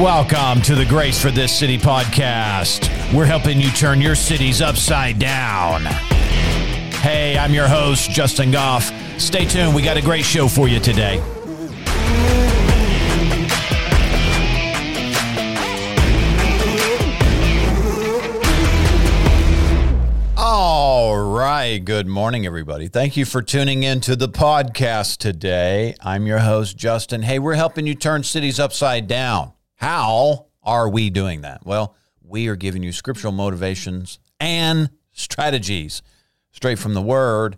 Welcome to the Grace for This City podcast. We're helping you turn your cities upside down. Hey, I'm your host, Justin Goff. Stay tuned, we got a great show for you today. All right. Good morning, everybody. Thank you for tuning in to the podcast today. I'm your host, Justin. Hey, we're helping you turn cities upside down. How are we doing that? Well, we are giving you scriptural motivations and strategies straight from the Word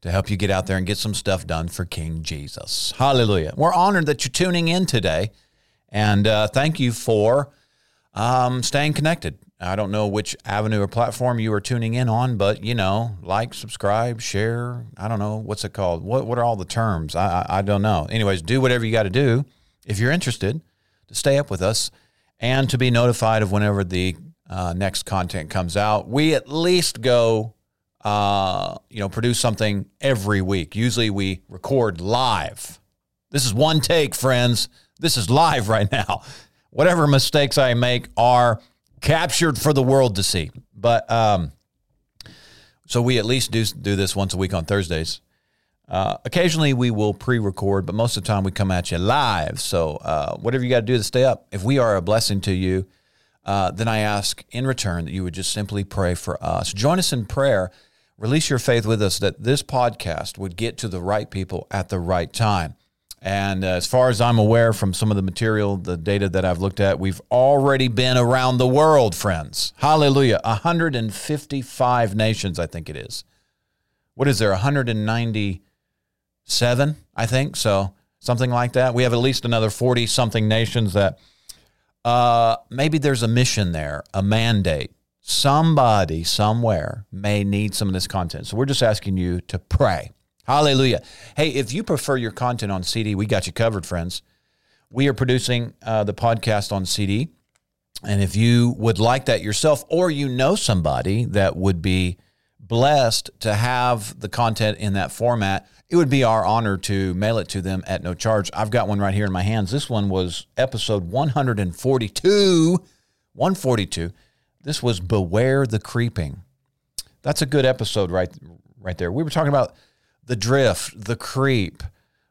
to help you get out there and get some stuff done for King Jesus. Hallelujah. We're honored that you're tuning in today. And uh, thank you for um, staying connected. I don't know which avenue or platform you are tuning in on, but you know, like, subscribe, share. I don't know what's it called. What what are all the terms? I I, I don't know. Anyways, do whatever you got to do if you're interested to stay up with us and to be notified of whenever the uh, next content comes out. We at least go, uh, you know, produce something every week. Usually we record live. This is one take, friends. This is live right now. Whatever mistakes I make are captured for the world to see. But um, so we at least do do this once a week on Thursdays. Uh, occasionally we will pre-record, but most of the time we come at you live. So uh, whatever you got to do to stay up. If we are a blessing to you, uh, then I ask in return that you would just simply pray for us. Join us in prayer. Release your faith with us that this podcast would get to the right people at the right time. And uh, as far as I'm aware from some of the material, the data that I've looked at, we've already been around the world, friends. Hallelujah. 155 nations, I think it is. What is there? 197, I think. So something like that. We have at least another 40 something nations that uh, maybe there's a mission there, a mandate. Somebody somewhere may need some of this content. So we're just asking you to pray. Hallelujah. Hey, if you prefer your content on CD, we got you covered, friends. We are producing uh, the podcast on CD. And if you would like that yourself, or you know somebody that would be blessed to have the content in that format, it would be our honor to mail it to them at no charge. I've got one right here in my hands. This one was episode 142. 142. This was Beware the Creeping. That's a good episode right right there. We were talking about the drift, the creep,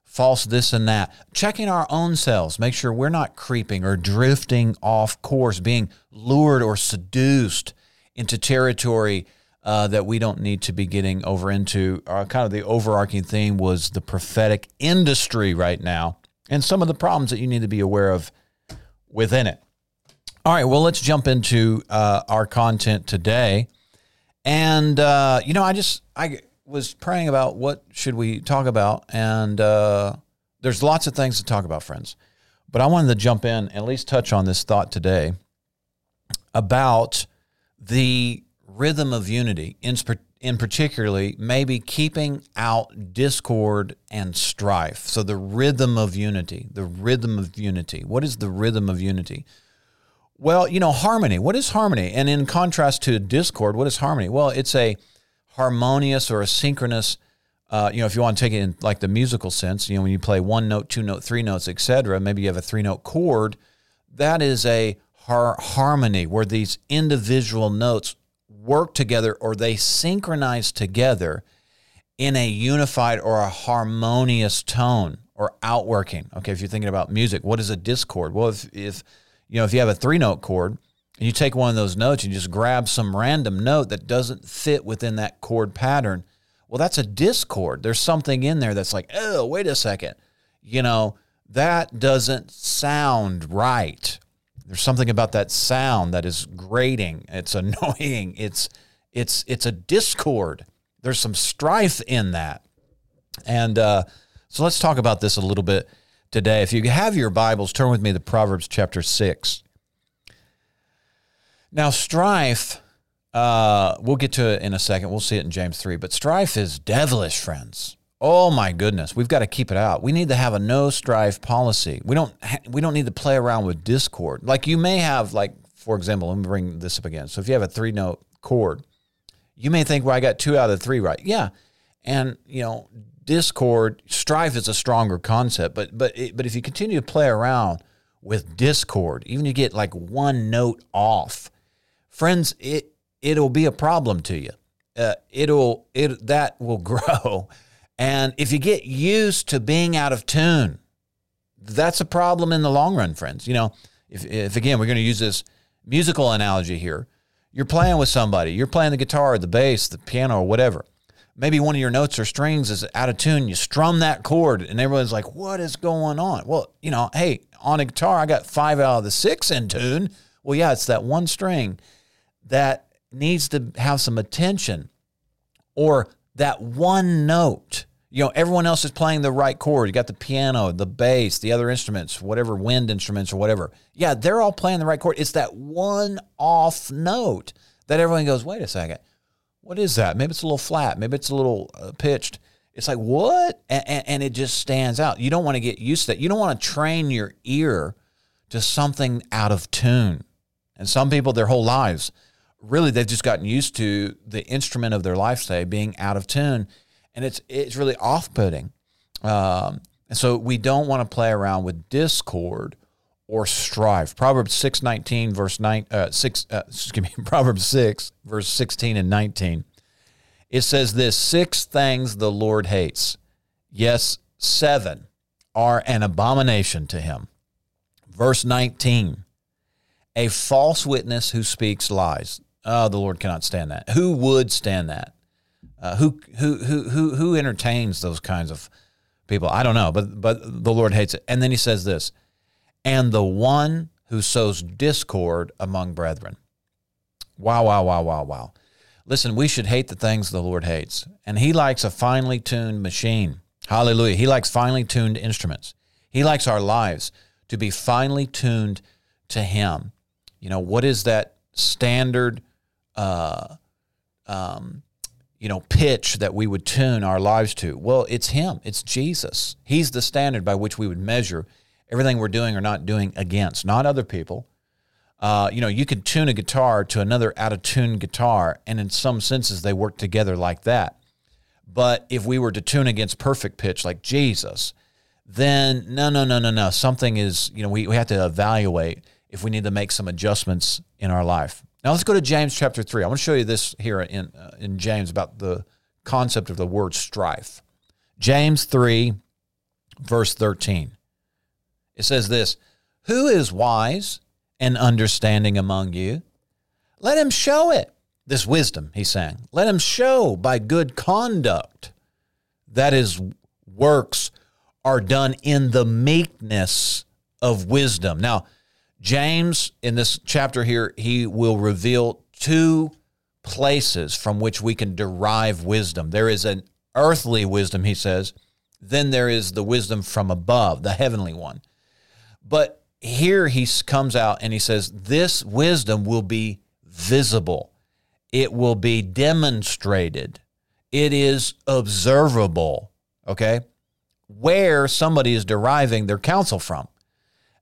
false this and that. Checking our own selves, make sure we're not creeping or drifting off course, being lured or seduced into territory uh, that we don't need to be getting over into. Uh, kind of the overarching theme was the prophetic industry right now and some of the problems that you need to be aware of within it. All right, well, let's jump into uh, our content today. And, uh, you know, I just, I, was praying about what should we talk about, and uh, there's lots of things to talk about, friends. But I wanted to jump in and at least touch on this thought today about the rhythm of unity, in, in particularly maybe keeping out discord and strife. So the rhythm of unity, the rhythm of unity. What is the rhythm of unity? Well, you know, harmony. What is harmony? And in contrast to discord, what is harmony? Well, it's a harmonious or a synchronous uh, you know, if you want to take it in like the musical sense, you know, when you play one note, two note, three notes, etc., maybe you have a three note chord, that is a har- harmony where these individual notes work together or they synchronize together in a unified or a harmonious tone or outworking. Okay, if you're thinking about music, what is a discord? Well, if, if you know, if you have a three note chord, and you take one of those notes and you just grab some random note that doesn't fit within that chord pattern, well, that's a discord. There's something in there that's like, oh, wait a second. You know, that doesn't sound right. There's something about that sound that is grating. It's annoying. It's it's it's a discord. There's some strife in that. And uh, so let's talk about this a little bit today. If you have your Bibles, turn with me to Proverbs chapter 6. Now, strife, uh, we'll get to it in a second. We'll see it in James 3. But strife is devilish, friends. Oh my goodness, we've got to keep it out. We need to have a no strife policy. We don't ha- we don't need to play around with discord. Like you may have like for example, let me bring this up again. So if you have a three note chord, you may think, well, I got two out of three right. Yeah, and you know, discord, strife is a stronger concept. But but it, but if you continue to play around with discord, even you get like one note off, friends, it it'll be a problem to you. Uh, it'll it that will grow, and if you get used to being out of tune, that's a problem in the long run, friends. You know, if if again we're going to use this musical analogy here, you're playing with somebody, you're playing the guitar, the bass, the piano, or whatever. Maybe one of your notes or strings is out of tune. You strum that chord, and everyone's like, "What is going on?" Well, you know, hey, on a guitar, I got five out of the six in tune. Well, yeah, it's that one string that needs to have some attention, or that one note. You know, everyone else is playing the right chord. You got the piano, the bass, the other instruments, whatever wind instruments or whatever. Yeah, they're all playing the right chord. It's that one off note that everyone goes, wait a second what is that? Maybe it's a little flat. Maybe it's a little uh, pitched. It's like, what? And, and, and, it just stands out. You don't want to get used to that. You don't want to train your ear to something out of tune. And some people, their whole lives, really, they've just gotten used to the instrument of their life, say, being out of tune. And it's, it's really off putting. Um, and so we don't want to play around with discord or strife. Proverbs 6, 19, verse 9, uh, 6, uh, excuse me, Proverbs 6, verse 16 and 19. It says this six things the Lord hates. Yes, seven are an abomination to him. Verse 19, a false witness who speaks lies. Oh, the Lord cannot stand that. Who would stand that? Uh, who, who, who, who, who entertains those kinds of people? I don't know, but, but the Lord hates it. And then he says this and the one who sows discord among brethren. Wow, wow, wow, wow, wow. Listen, we should hate the things the Lord hates. And He likes a finely tuned machine. Hallelujah. He likes finely tuned instruments. He likes our lives to be finely tuned to Him. You know, what is that standard, uh, um, you know, pitch that we would tune our lives to? Well, it's Him, it's Jesus. He's the standard by which we would measure everything we're doing or not doing against, not other people. Uh, you know, you could tune a guitar to another out of tune guitar, and in some senses, they work together like that. But if we were to tune against perfect pitch like Jesus, then no, no, no, no, no. Something is, you know, we, we have to evaluate if we need to make some adjustments in our life. Now let's go to James chapter 3. I want to show you this here in, uh, in James about the concept of the word strife. James 3, verse 13. It says this Who is wise and understanding among you? Let him show it. This wisdom, he's saying. Let him show by good conduct that his works are done in the meekness of wisdom. Now, James, in this chapter here, he will reveal two places from which we can derive wisdom. There is an earthly wisdom, he says, then there is the wisdom from above, the heavenly one. But here he comes out and he says, This wisdom will be visible, it will be demonstrated, it is observable, okay? Where somebody is deriving their counsel from.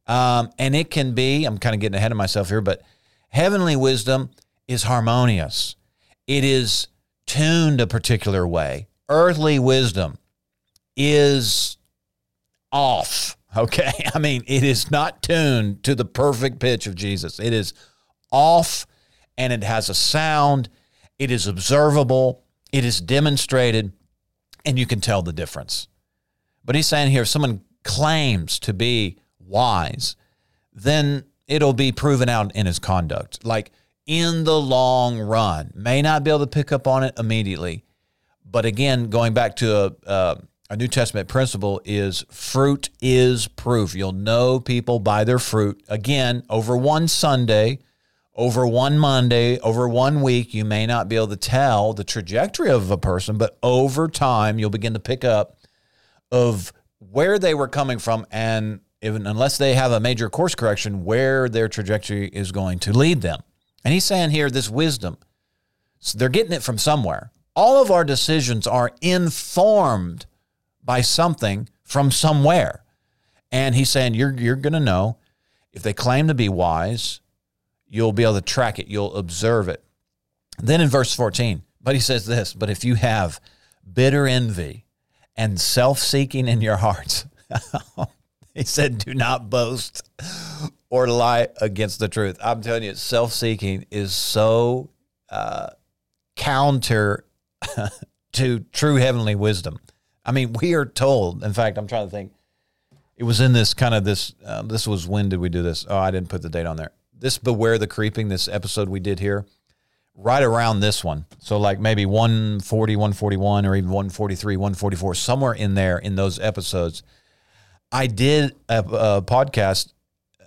Um, and it can be, I'm kind of getting ahead of myself here, but heavenly wisdom is harmonious, it is tuned a particular way. Earthly wisdom is off. Okay. I mean, it is not tuned to the perfect pitch of Jesus. It is off and it has a sound. It is observable. It is demonstrated and you can tell the difference. But he's saying here if someone claims to be wise, then it'll be proven out in his conduct. Like in the long run, may not be able to pick up on it immediately. But again, going back to a, a New Testament principle is fruit is proof. You'll know people by their fruit. Again, over one Sunday, over one Monday, over one week, you may not be able to tell the trajectory of a person, but over time, you'll begin to pick up of where they were coming from and even unless they have a major course correction, where their trajectory is going to lead them. And he's saying here this wisdom. So they're getting it from somewhere. All of our decisions are informed by something from somewhere. And he's saying you're you're going to know if they claim to be wise, you'll be able to track it, you'll observe it. Then in verse 14, but he says this, but if you have bitter envy and self-seeking in your hearts, oh, he said do not boast or lie against the truth. I'm telling you, self seeking is so uh, counter to true heavenly wisdom. I mean, we are told. In fact, I'm trying to think. It was in this kind of this. Uh, this was when did we do this? Oh, I didn't put the date on there. This beware the creeping. This episode we did here, right around this one. So like maybe 140, 141, or even 143, 144, somewhere in there in those episodes. I did a, a podcast,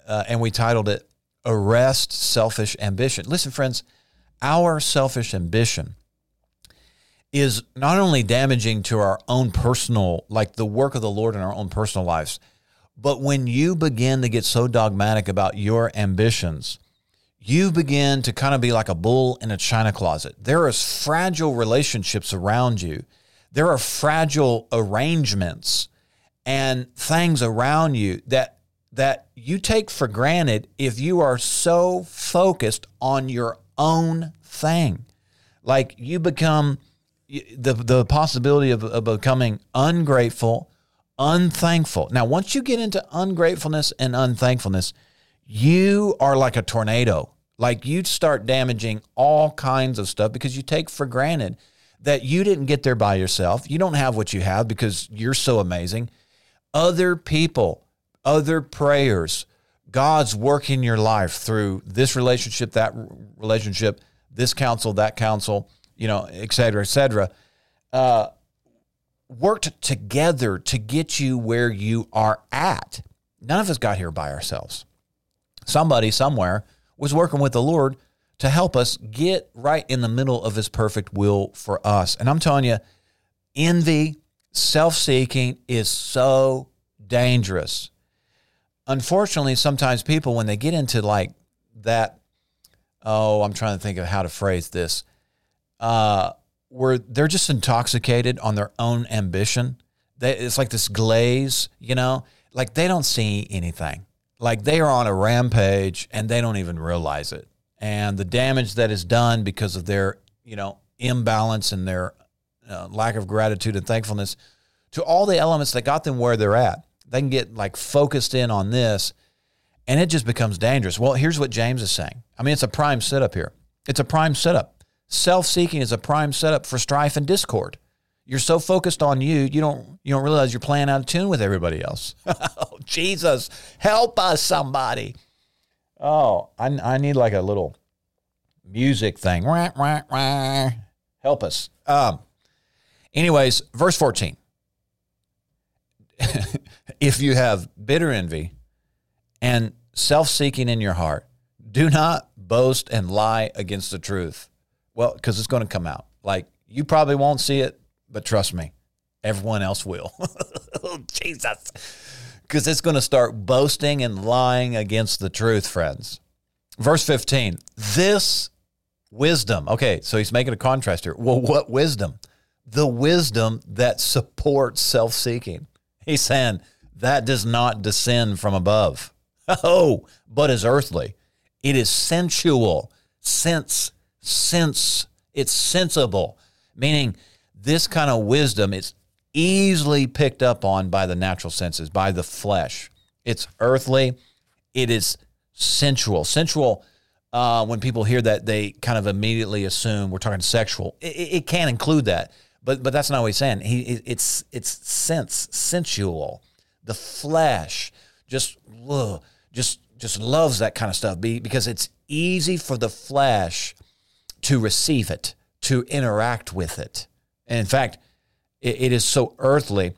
uh, and we titled it "Arrest Selfish Ambition." Listen, friends, our selfish ambition is not only damaging to our own personal, like the work of the Lord in our own personal lives, but when you begin to get so dogmatic about your ambitions, you begin to kind of be like a bull in a china closet. There is fragile relationships around you. There are fragile arrangements and things around you that that you take for granted if you are so focused on your own thing. Like you become the the possibility of, of becoming ungrateful, unthankful. Now, once you get into ungratefulness and unthankfulness, you are like a tornado. Like you start damaging all kinds of stuff because you take for granted that you didn't get there by yourself. You don't have what you have because you're so amazing. Other people, other prayers, God's working your life through this relationship, that relationship, this counsel, that counsel you know, et cetera, et cetera, uh, worked together to get you where you are at. None of us got here by ourselves. Somebody somewhere was working with the Lord to help us get right in the middle of his perfect will for us. And I'm telling you, envy, self seeking is so dangerous. Unfortunately, sometimes people, when they get into like that, oh, I'm trying to think of how to phrase this uh, where they're just intoxicated on their own ambition. They, it's like this glaze, you know, like they don't see anything. Like they are on a rampage and they don't even realize it. And the damage that is done because of their, you know, imbalance and their uh, lack of gratitude and thankfulness to all the elements that got them where they're at. They can get like focused in on this and it just becomes dangerous. Well, here's what James is saying. I mean, it's a prime setup here. It's a prime setup. Self seeking is a prime setup for strife and discord. You're so focused on you, you don't you don't realize you're playing out of tune with everybody else. oh, Jesus, help us, somebody. Oh, I, I need like a little music thing. Help us. Um, anyways, verse 14. if you have bitter envy and self seeking in your heart, do not boast and lie against the truth. Well, because it's going to come out. Like you probably won't see it, but trust me, everyone else will. oh, Jesus. Because it's going to start boasting and lying against the truth, friends. Verse 15, this wisdom. Okay, so he's making a contrast here. Well, what wisdom? The wisdom that supports self seeking. He's saying that does not descend from above. Oh, but is earthly. It is sensual, sense sense, it's sensible, meaning this kind of wisdom is easily picked up on by the natural senses, by the flesh. It's earthly, it is sensual. Sensual, uh, when people hear that, they kind of immediately assume we're talking sexual. It, it can include that, but but that's not what he's saying. He it's it's sense sensual. The flesh just ugh, just just loves that kind of stuff because it's easy for the flesh to receive it, to interact with it. And in fact, it, it is so earthly.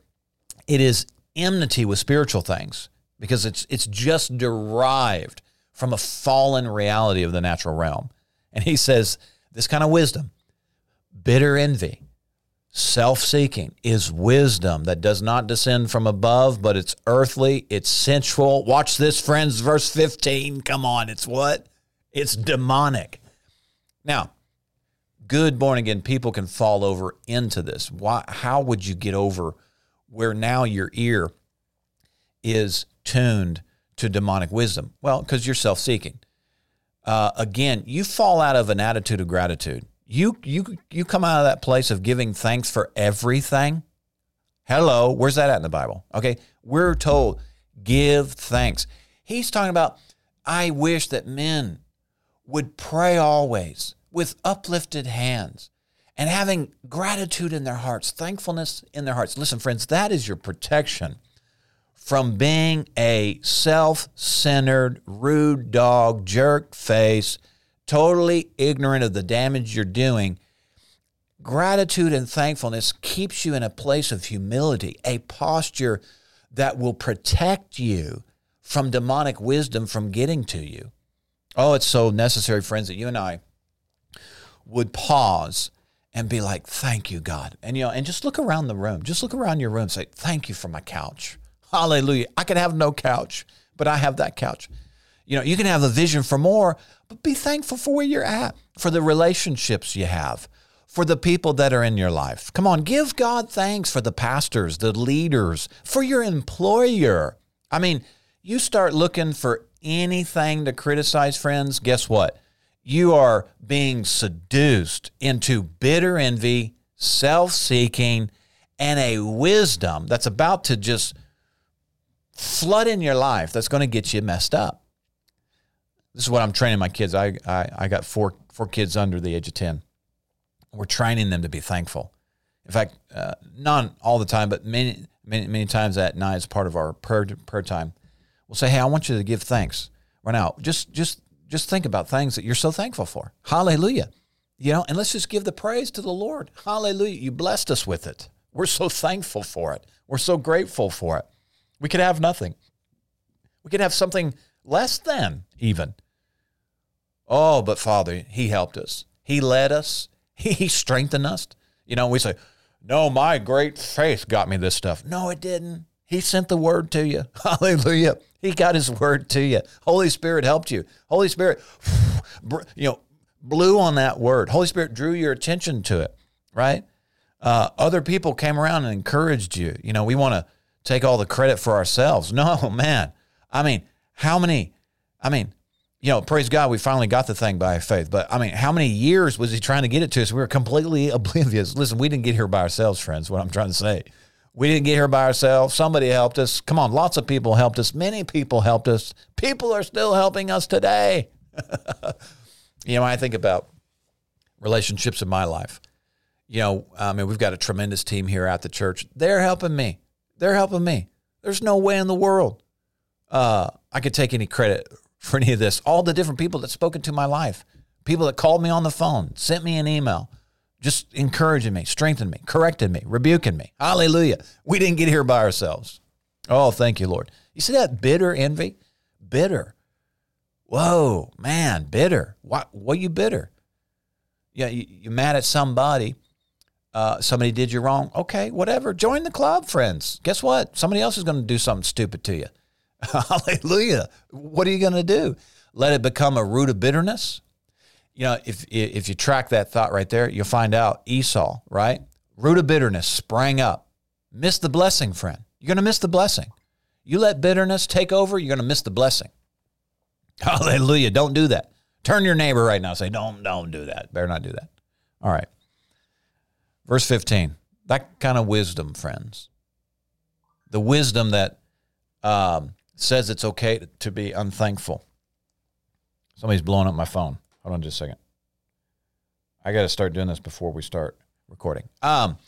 It is enmity with spiritual things because it's it's just derived from a fallen reality of the natural realm. And he says this kind of wisdom, bitter envy, self-seeking is wisdom that does not descend from above, but it's earthly, it's sensual. Watch this, friends, verse 15. Come on, it's what? It's demonic. Now, good born again people can fall over into this. Why? How would you get over where now your ear is tuned to demonic wisdom? Well, because you're self seeking. Uh, again, you fall out of an attitude of gratitude. You you you come out of that place of giving thanks for everything. Hello, where's that at in the Bible? Okay, we're told give thanks. He's talking about I wish that men would pray always with uplifted hands and having gratitude in their hearts, thankfulness in their hearts. Listen, friends, that is your protection from being a self centered, rude dog, jerk face, totally ignorant of the damage you're doing. Gratitude and thankfulness keeps you in a place of humility, a posture that will protect you from demonic wisdom from getting to you. Oh, it's so necessary, friends, that you and I would pause and be like, "Thank you, God," and you know, and just look around the room. Just look around your room. Say, "Thank you for my couch." Hallelujah. I could have no couch, but I have that couch. You know, you can have a vision for more, but be thankful for where you're at, for the relationships you have, for the people that are in your life. Come on, give God thanks for the pastors, the leaders, for your employer. I mean, you start looking for anything to criticize, friends, guess what? You are being seduced into bitter envy, self seeking, and a wisdom that's about to just flood in your life that's going to get you messed up. This is what I'm training my kids. I, I, I got four, four kids under the age of 10. We're training them to be thankful. In fact, uh, not all the time, but many, many, many times at night as part of our prayer, prayer time, we'll say, Hey, I want you to give thanks right now. Just, just, just think about things that you're so thankful for. Hallelujah. You know, and let's just give the praise to the Lord. Hallelujah. You blessed us with it. We're so thankful for it. We're so grateful for it. We could have nothing. We could have something less than even. Oh, but Father, He helped us. He led us. He strengthened us. You know, we say, No, my great faith got me this stuff. No, it didn't. He sent the word to you. Hallelujah. He got his word to you. Holy Spirit helped you. Holy Spirit, you know, blew on that word. Holy Spirit drew your attention to it, right? Uh, other people came around and encouraged you. You know, we want to take all the credit for ourselves. No, man. I mean, how many? I mean, you know, praise God, we finally got the thing by faith. But I mean, how many years was he trying to get it to us? We were completely oblivious. Listen, we didn't get here by ourselves, friends. What I'm trying to say, we didn't get here by ourselves. Somebody helped us. Come on, lots of people helped us. Many people helped us. People are still helping us today. you know, I think about relationships in my life. You know, I mean, we've got a tremendous team here at the church. They're helping me. They're helping me. There's no way in the world uh, I could take any credit for any of this. All the different people that spoke into my life, people that called me on the phone, sent me an email, just encouraging me, strengthening me, correcting me, rebuking me. Hallelujah. We didn't get here by ourselves. Oh, thank you, Lord. You see that bitter envy? Bitter. Whoa, man, bitter. Why, are you bitter? Yeah, you, you're mad at somebody uh, somebody did you wrong. Okay, whatever. Join the club, friends. Guess what? Somebody else is going to do something stupid to you. Hallelujah. What are you going to do? Let it become a root of bitterness? You know, if if you track that thought right there, you'll find out Esau, right? Root of bitterness sprang up. Miss the blessing, friend. You're going to miss the blessing. You let bitterness take over, you're going to miss the blessing. Hallelujah. Don't do that. Turn your neighbor right now. Say, don't, don't do that. Better not do that. All right. Verse 15, that kind of wisdom, friends. The wisdom that um, says it's okay to be unthankful. Somebody's blowing up my phone. Hold on just a second. I got to start doing this before we start recording. Um,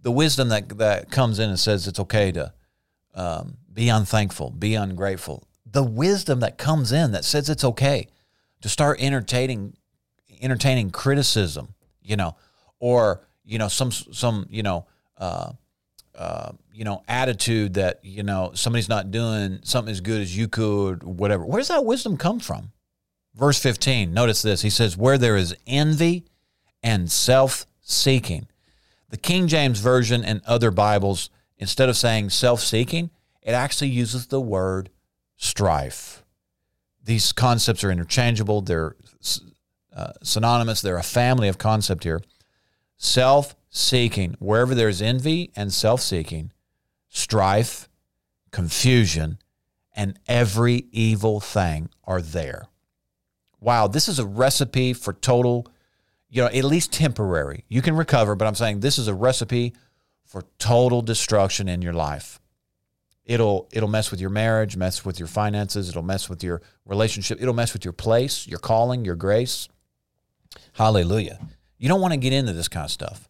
the wisdom that that comes in and says it's okay to um, be unthankful, be ungrateful. The wisdom that comes in that says it's okay to start entertaining entertaining criticism, you know, or you know some some you know uh, uh, you know attitude that you know somebody's not doing something as good as you could whatever. Where does that wisdom come from? Verse 15 notice this. He says where there is envy and self-seeking. The king james version and other bibles instead of saying self-seeking it actually uses the word strife. These concepts are interchangeable. They're uh, synonymous. They're a family of concept here. Self seeking, wherever there's envy and self seeking, strife, confusion, and every evil thing are there. Wow, this is a recipe for total, you know, at least temporary. You can recover, but I'm saying this is a recipe for total destruction in your life. It'll it'll mess with your marriage, mess with your finances, it'll mess with your relationship, it'll mess with your place, your calling, your grace. Hallelujah. You don't want to get into this kind of stuff.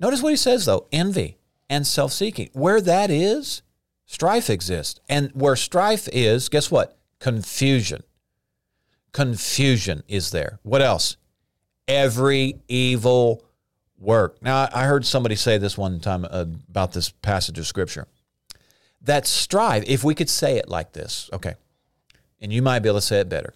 Notice what he says though, envy and self-seeking. Where that is, strife exists. And where strife is, guess what? Confusion. Confusion is there. What else? Every evil work. Now, I heard somebody say this one time uh, about this passage of scripture that strive, if we could say it like this, okay, and you might be able to say it better,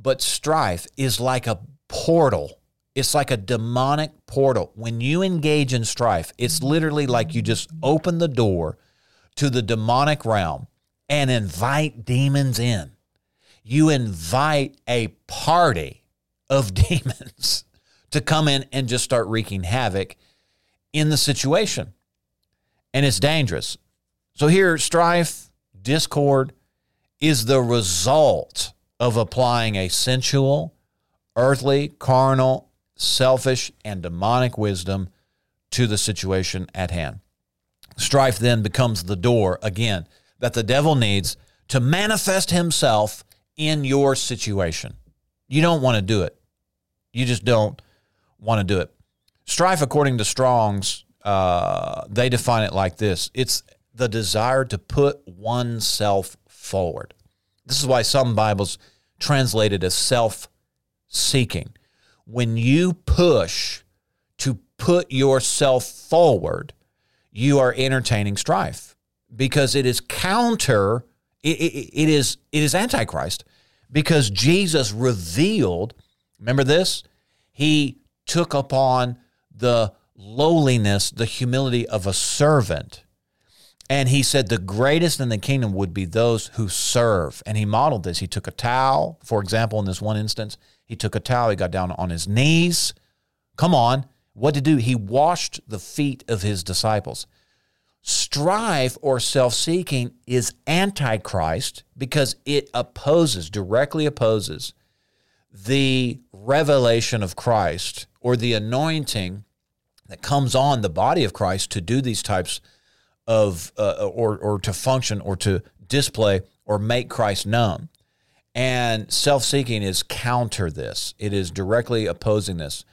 but strife is like a portal. It's like a demonic portal. When you engage in strife, it's literally like you just open the door to the demonic realm and invite demons in. You invite a party of demons to come in and just start wreaking havoc in the situation. And it's dangerous. So here, strife, discord is the result of applying a sensual, earthly, carnal, selfish, and demonic wisdom to the situation at hand. Strife then becomes the door, again, that the devil needs to manifest himself in your situation. You don't want to do it. You just don't want to do it. Strife, according to Strong's, uh, they define it like this it's the desire to put oneself forward. This is why some Bibles translate it as self seeking. When you push to put yourself forward, you are entertaining strife because it is counter, it, it, it is, it is antichrist because Jesus revealed, remember this? He took upon the lowliness, the humility of a servant and he said the greatest in the kingdom would be those who serve. And he modeled this. He took a towel, for example, in this one instance, he took a towel, he got down on his knees. Come on. What to do? He washed the feet of his disciples. Strife or self seeking is antichrist because it opposes, directly opposes the revelation of Christ or the anointing that comes on the body of Christ to do these types of uh, or or to function or to display or make Christ known. And self-seeking is counter this. It is directly opposing this.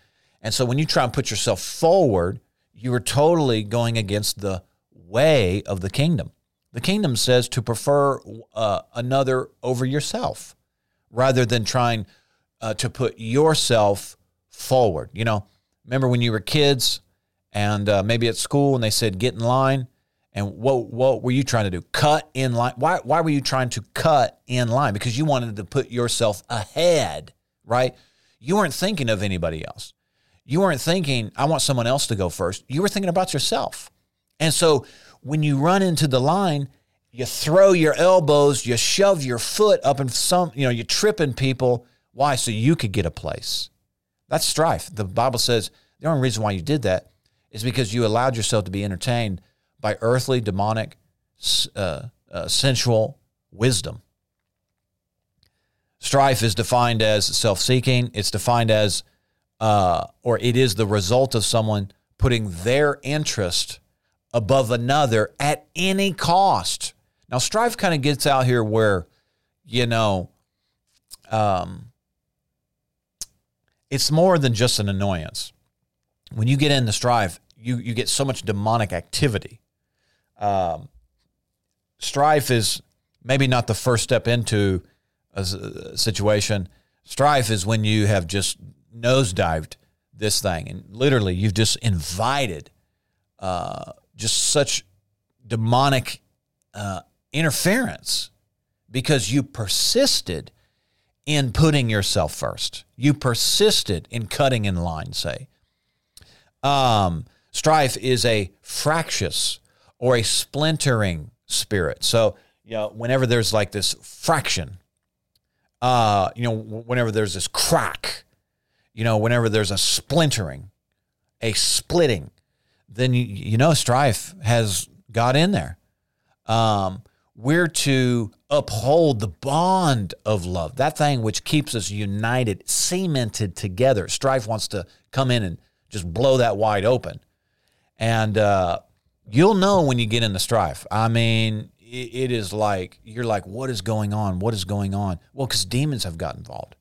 And so when you try and put yourself forward, you are totally going against the way of the kingdom. The kingdom says to prefer uh, another over yourself rather than trying uh, to put yourself forward. You know, remember when you were kids and uh, maybe at school and they said, get in line? And what what were you trying to do? Cut in line. Why why were you trying to cut in line? Because you wanted to put yourself ahead, right? You weren't thinking of anybody else. You weren't thinking, I want someone else to go first. You were thinking about yourself. And so when you run into the line, you throw your elbows, you shove your foot up in some, you know, you're tripping people. Why? So you could get a place. That's strife. The Bible says the only reason why you did that is because you allowed yourself to be entertained by earthly, demonic, uh, uh, sensual wisdom. Strife is defined as self seeking, it's defined as, uh, or it is the result of someone putting their interest above another at any cost. Now, strife kind of gets out here where, you know, um, it's more than just an annoyance. When you get into strife, you, you get so much demonic activity um, strife is maybe not the first step into a, situation. Strife is when you have just nosedived this thing, and literally you've just invited uh, just such demonic uh, interference because you persisted in putting yourself first. You persisted in cutting in line, say. Um, strife is a fractious or a splintering spirit. So, you know, whenever there's like this fraction, uh, you know, whenever there's this crack, you know, whenever there's a splintering, a splitting, then you, you know strife has got in there. Um, we're to uphold the bond of love, that thing which keeps us united, cemented together. Strife wants to come in and just blow that wide open. And uh, you'll know when you get into strife. I mean, it is like you're like, what is going on? What is going on? Well, because demons have got involved.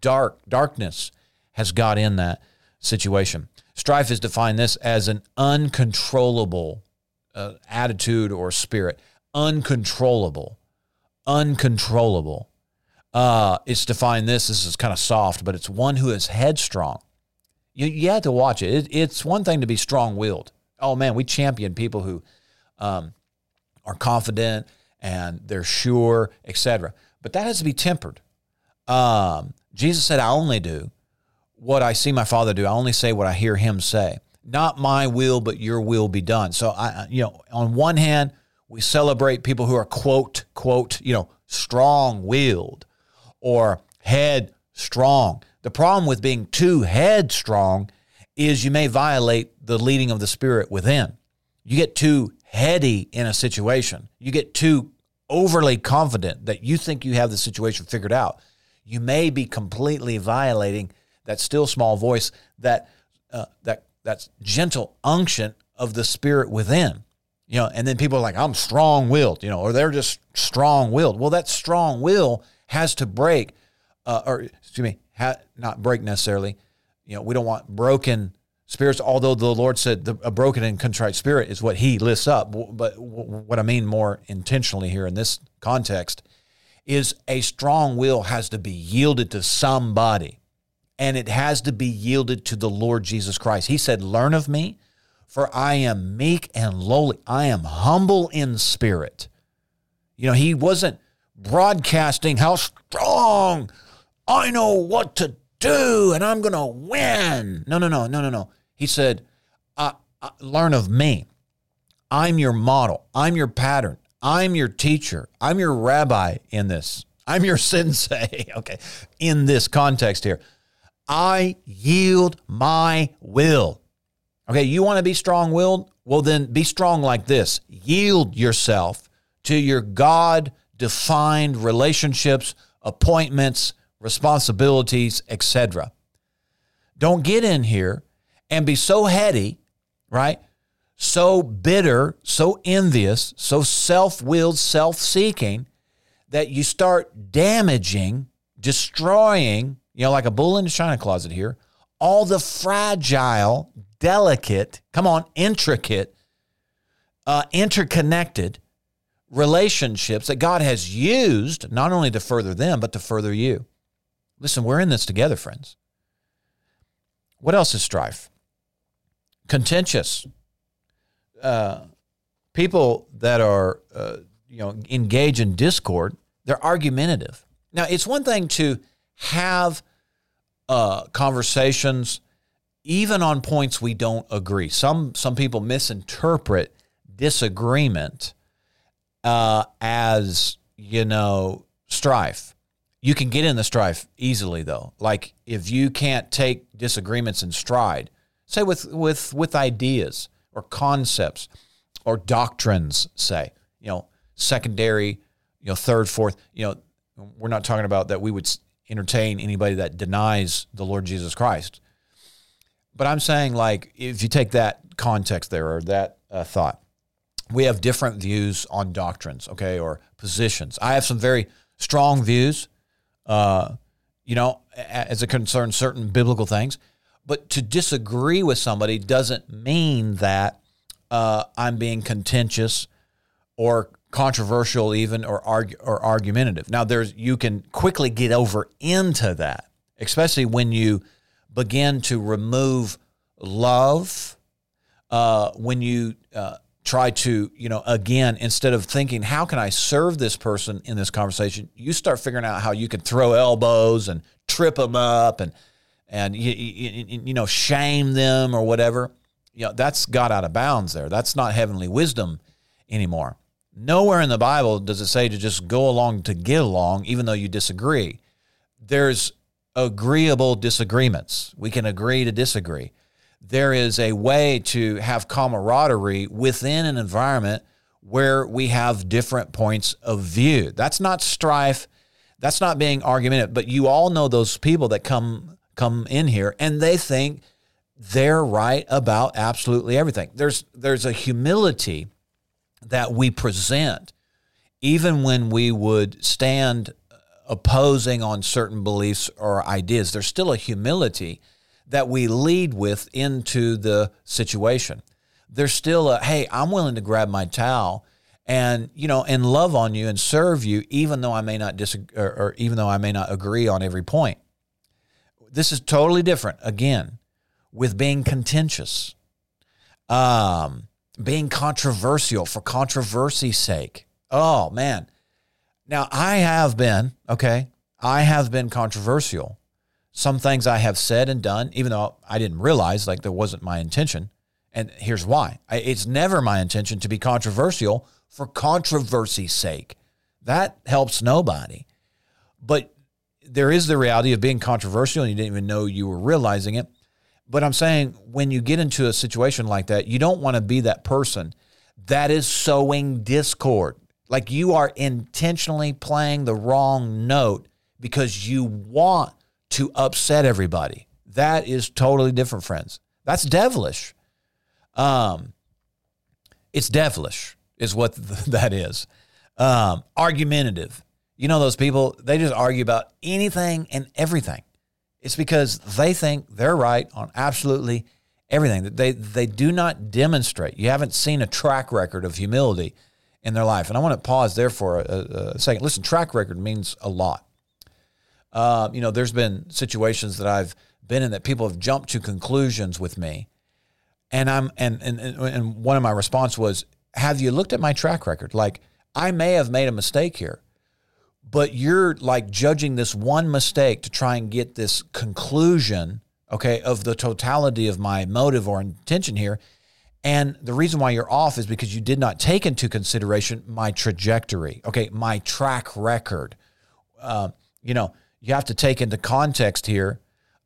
Dark darkness has got in that situation. Strife is defined this as an uncontrollable uh, attitude or spirit. Uncontrollable. Uncontrollable. Uh, it's defined this. This is kind of soft, but it's one who is headstrong. You, you have to watch it. it it's one thing to be strong willed. Oh man, we champion people who um, are confident and they're sure, etc. But that has to be tempered. Um, Jesus said, "I only do what I see my Father do. I only say what I hear Him say. Not my will, but Your will be done." So I, you know, on one hand, we celebrate people who are quote quote, you know, strong-willed or head strong. The problem with being too headstrong is you may violate the leading of the Spirit within. You get too heady in a situation. You get too overly confident that you think you have the situation figured out. You may be completely violating that still small voice, that uh, that that gentle unction of the spirit within. You know, and then people are like, "I'm strong-willed," you know, or they're just strong-willed. Well, that strong will has to break, uh, or excuse me, ha- not break necessarily. You know, we don't want broken spirits, although the Lord said the, a broken and contrite spirit is what He lifts up. But what I mean more intentionally here in this context is a strong will has to be yielded to somebody, and it has to be yielded to the Lord Jesus Christ. He said, Learn of me, for I am meek and lowly, I am humble in spirit. You know, He wasn't broadcasting how strong I know what to do and I'm going to win. No, no, no, no, no, no. He said, Learn of me. I'm your model. I'm your pattern. I'm your teacher. I'm your rabbi in this. I'm your sensei. okay. In this context here, I yield my will. Okay. You want to be strong willed? Well, then be strong like this yield yourself to your God defined relationships, appointments, responsibilities, etc. Don't get in here and be so heady, right? So bitter, so envious, so self willed, self seeking that you start damaging, destroying, you know, like a bull in a china closet here, all the fragile, delicate, come on, intricate, uh, interconnected relationships that God has used not only to further them, but to further you. Listen, we're in this together, friends. What else is strife? Contentious. Uh, people that are, uh, you know, engage in discord, they're argumentative. Now, it's one thing to have uh, conversations even on points we don't agree. Some some people misinterpret disagreement uh, as you know strife. You can get in the strife easily though. Like if you can't take disagreements in stride, say with with with ideas or concepts or doctrines say you know secondary you know third fourth you know we're not talking about that we would entertain anybody that denies the lord jesus christ. But i'm saying like if you take that context there or that uh, thought we have different views on doctrines okay or positions. I have some very strong views uh, you know as it concerns certain biblical things but to disagree with somebody doesn't mean that uh, I'm being contentious or controversial, even or argue, or argumentative. Now, there's you can quickly get over into that, especially when you begin to remove love. Uh, when you uh, try to, you know, again, instead of thinking, how can I serve this person in this conversation, you start figuring out how you can throw elbows and trip them up and and you, you, you know shame them or whatever you know that's got out of bounds there. That's not heavenly wisdom anymore. Nowhere in the bible does it say to just go along to get along even though you disagree. There's agreeable disagreements. We can agree to disagree. There is a way to have camaraderie within an environment where we have different points of view. That's not strife. That's not being argumentative but you all know those people that come come in here and they think they're right about absolutely everything. There's there's a humility that we present even when we would stand opposing on certain beliefs or ideas, there's still a humility that we lead with into the situation. There's still a, hey, I'm willing to grab my towel and you know and love on you and serve you even though I may not disagree or, or even though I may not agree on every point. This is totally different again with being contentious. Um, being controversial for controversy's sake. Oh man. Now I have been, okay, I have been controversial. Some things I have said and done, even though I didn't realize like that wasn't my intention. And here's why. It's never my intention to be controversial for controversy's sake. That helps nobody. But there is the reality of being controversial and you didn't even know you were realizing it. But I'm saying when you get into a situation like that, you don't want to be that person that is sowing discord. Like you are intentionally playing the wrong note because you want to upset everybody. That is totally different, friends. That's devilish. Um, it's devilish, is what that is. Um, argumentative. You know those people, they just argue about anything and everything. It's because they think they're right on absolutely everything. They they do not demonstrate. You haven't seen a track record of humility in their life. And I want to pause there for a, a second. Listen, track record means a lot. Uh, you know, there's been situations that I've been in that people have jumped to conclusions with me, and I'm and and and one of my response was, "Have you looked at my track record? Like, I may have made a mistake here." But you're like judging this one mistake to try and get this conclusion, okay, of the totality of my motive or intention here. And the reason why you're off is because you did not take into consideration my trajectory, okay, my track record. Uh, you know, you have to take into context here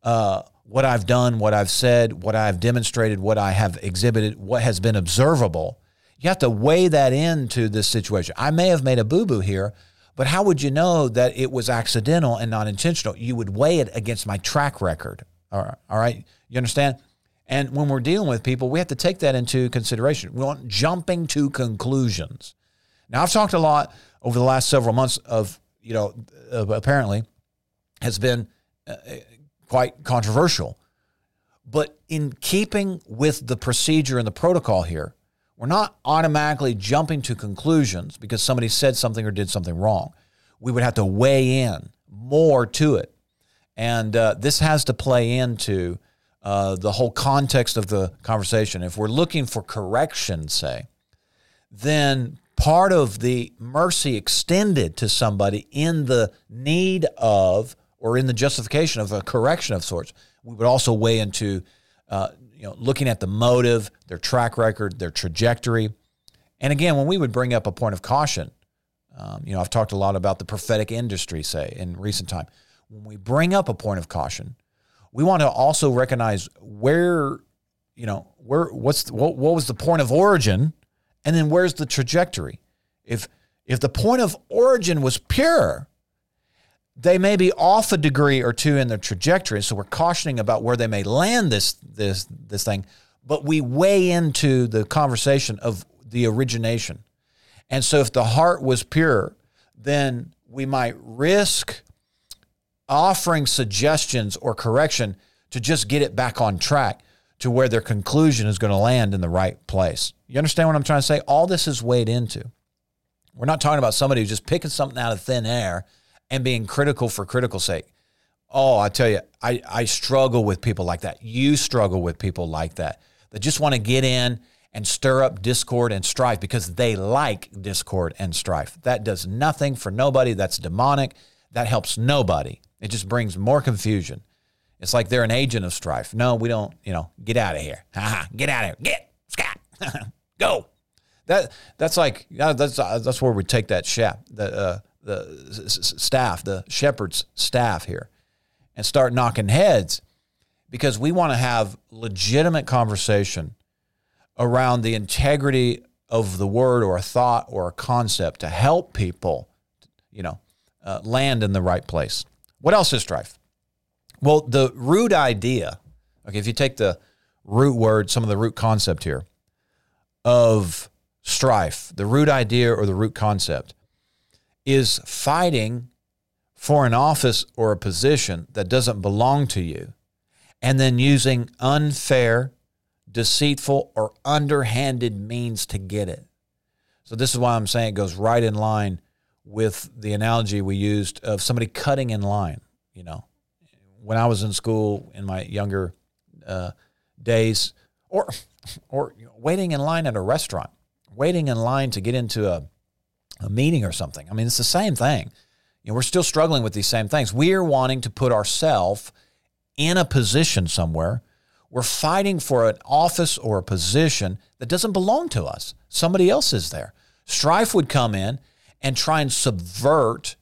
uh, what I've done, what I've said, what I've demonstrated, what I have exhibited, what has been observable. You have to weigh that into this situation. I may have made a boo boo here, but how would you know that it was accidental and not intentional? You would weigh it against my track record. All right. All right. You understand? And when we're dealing with people, we have to take that into consideration. We want jumping to conclusions. Now, I've talked a lot over the last several months of, you know, uh, apparently has been uh, quite controversial. But in keeping with the procedure and the protocol here, we're not automatically jumping to conclusions because somebody said something or did something wrong. We would have to weigh in more to it. And uh, this has to play into uh, the whole context of the conversation. If we're looking for correction, say, then part of the mercy extended to somebody in the need of or in the justification of a correction of sorts, we would also weigh into uh, you know, looking at the motive, their track record, their trajectory. And again, when we would bring up a point of caution, um, you know, I've talked a lot about the prophetic industry, say, in recent time. When we bring up a point of caution, we want to also recognize where, you know, where what's the, what, what was the point of origin, and then where's the trajectory. If if the point of origin was pure, they may be off a degree or two in their trajectory. So we're cautioning about where they may land this this this thing, but we weigh into the conversation of the origination. And so if the heart was pure, then we might risk offering suggestions or correction to just get it back on track to where their conclusion is going to land in the right place. You understand what I'm trying to say? All this is weighed into. We're not talking about somebody who's just picking something out of thin air and being critical for critical sake. Oh, I tell you, I, I struggle with people like that. You struggle with people like that that just want to get in and stir up discord and strife because they like discord and strife. That does nothing for nobody. That's demonic. That helps nobody. It just brings more confusion. It's like they're an agent of strife. No, we don't, you know, get out of here. get out of here. Get, Scott, go. That that's like that's that's where we take that shap. That uh, the staff, the shepherd's staff here, and start knocking heads because we want to have legitimate conversation around the integrity of the word or a thought or a concept to help people, you know, uh, land in the right place. What else is strife? Well, the root idea, okay, if you take the root word, some of the root concept here of strife, the root idea or the root concept is fighting for an office or a position that doesn't belong to you and then using unfair, deceitful, or underhanded means to get it. So, this is why I'm saying it goes right in line with the analogy we used of somebody cutting in line. You know, when I was in school in my younger uh, days, or or waiting in line at a restaurant, waiting in line to get into a, a meeting or something. I mean, it's the same thing. You know, we're still struggling with these same things. We are wanting to put ourselves in a position somewhere. We're fighting for an office or a position that doesn't belong to us. Somebody else is there. Strife would come in and try and subvert,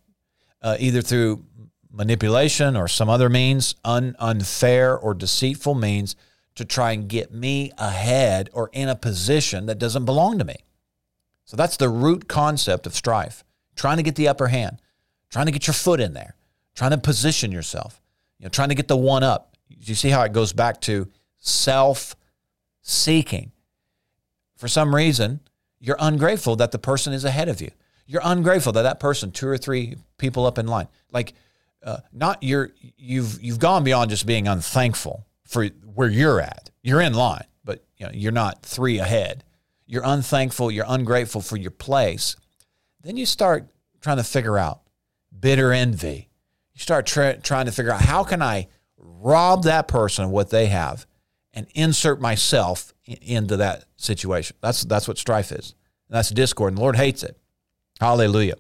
uh, either through manipulation or some other means, un- unfair or deceitful means, to try and get me ahead or in a position that doesn't belong to me. So that's the root concept of strife trying to get the upper hand, trying to get your foot in there, trying to position yourself, you know, trying to get the one up. You see how it goes back to self seeking. For some reason, you're ungrateful that the person is ahead of you. You're ungrateful that that person, two or three people up in line, like uh, not you're you've you've gone beyond just being unthankful for where you're at. You're in line, but you know, you're not three ahead. You're unthankful, you're ungrateful for your place. Then you start trying to figure out bitter envy. You start tra- trying to figure out how can I rob that person of what they have and insert myself in- into that situation. That's that's what strife is. That's discord, and the Lord hates it. Hallelujah.